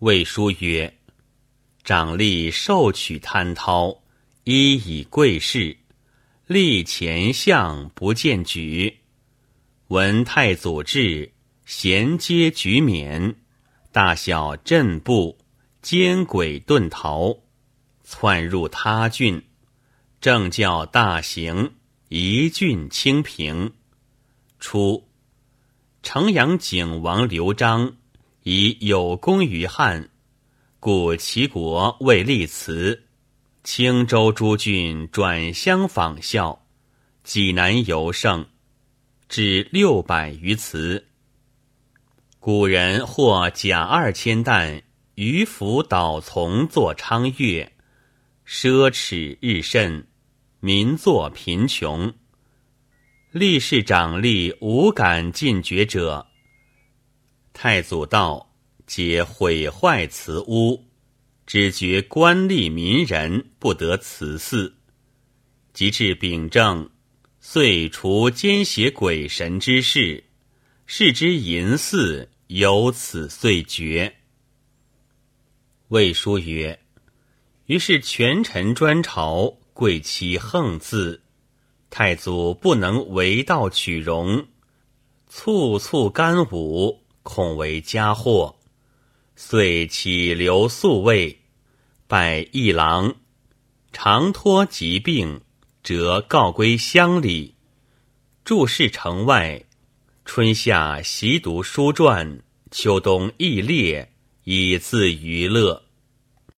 魏书曰：“长吏受取贪滔，一以贵士，立前相不见举。闻太祖制，衔接举免，大小镇部，奸鬼遁逃，窜入他郡，政教大行，一郡清平。初，城阳景王刘璋。”以有功于汉，故齐国未立祠。青州诸郡转乡仿效，济南尤盛，至六百余祠。古人或甲二千担，渔夫导从作昌乐，奢侈日甚，民作贫穷。历世长吏无敢进爵者。太祖道，皆毁坏祠屋，只觉官吏民人不得此祀。及至秉政，遂除奸邪鬼神之事，是之淫祀，由此遂绝。魏书曰：“于是权臣专朝，贵戚横自，太祖不能为道取容，簇簇干舞。”恐为家祸，遂起留宿卫，拜一郎，常托疾病，辄告归乡里，住事城外。春夏习读书传，秋冬易猎，以自娱乐。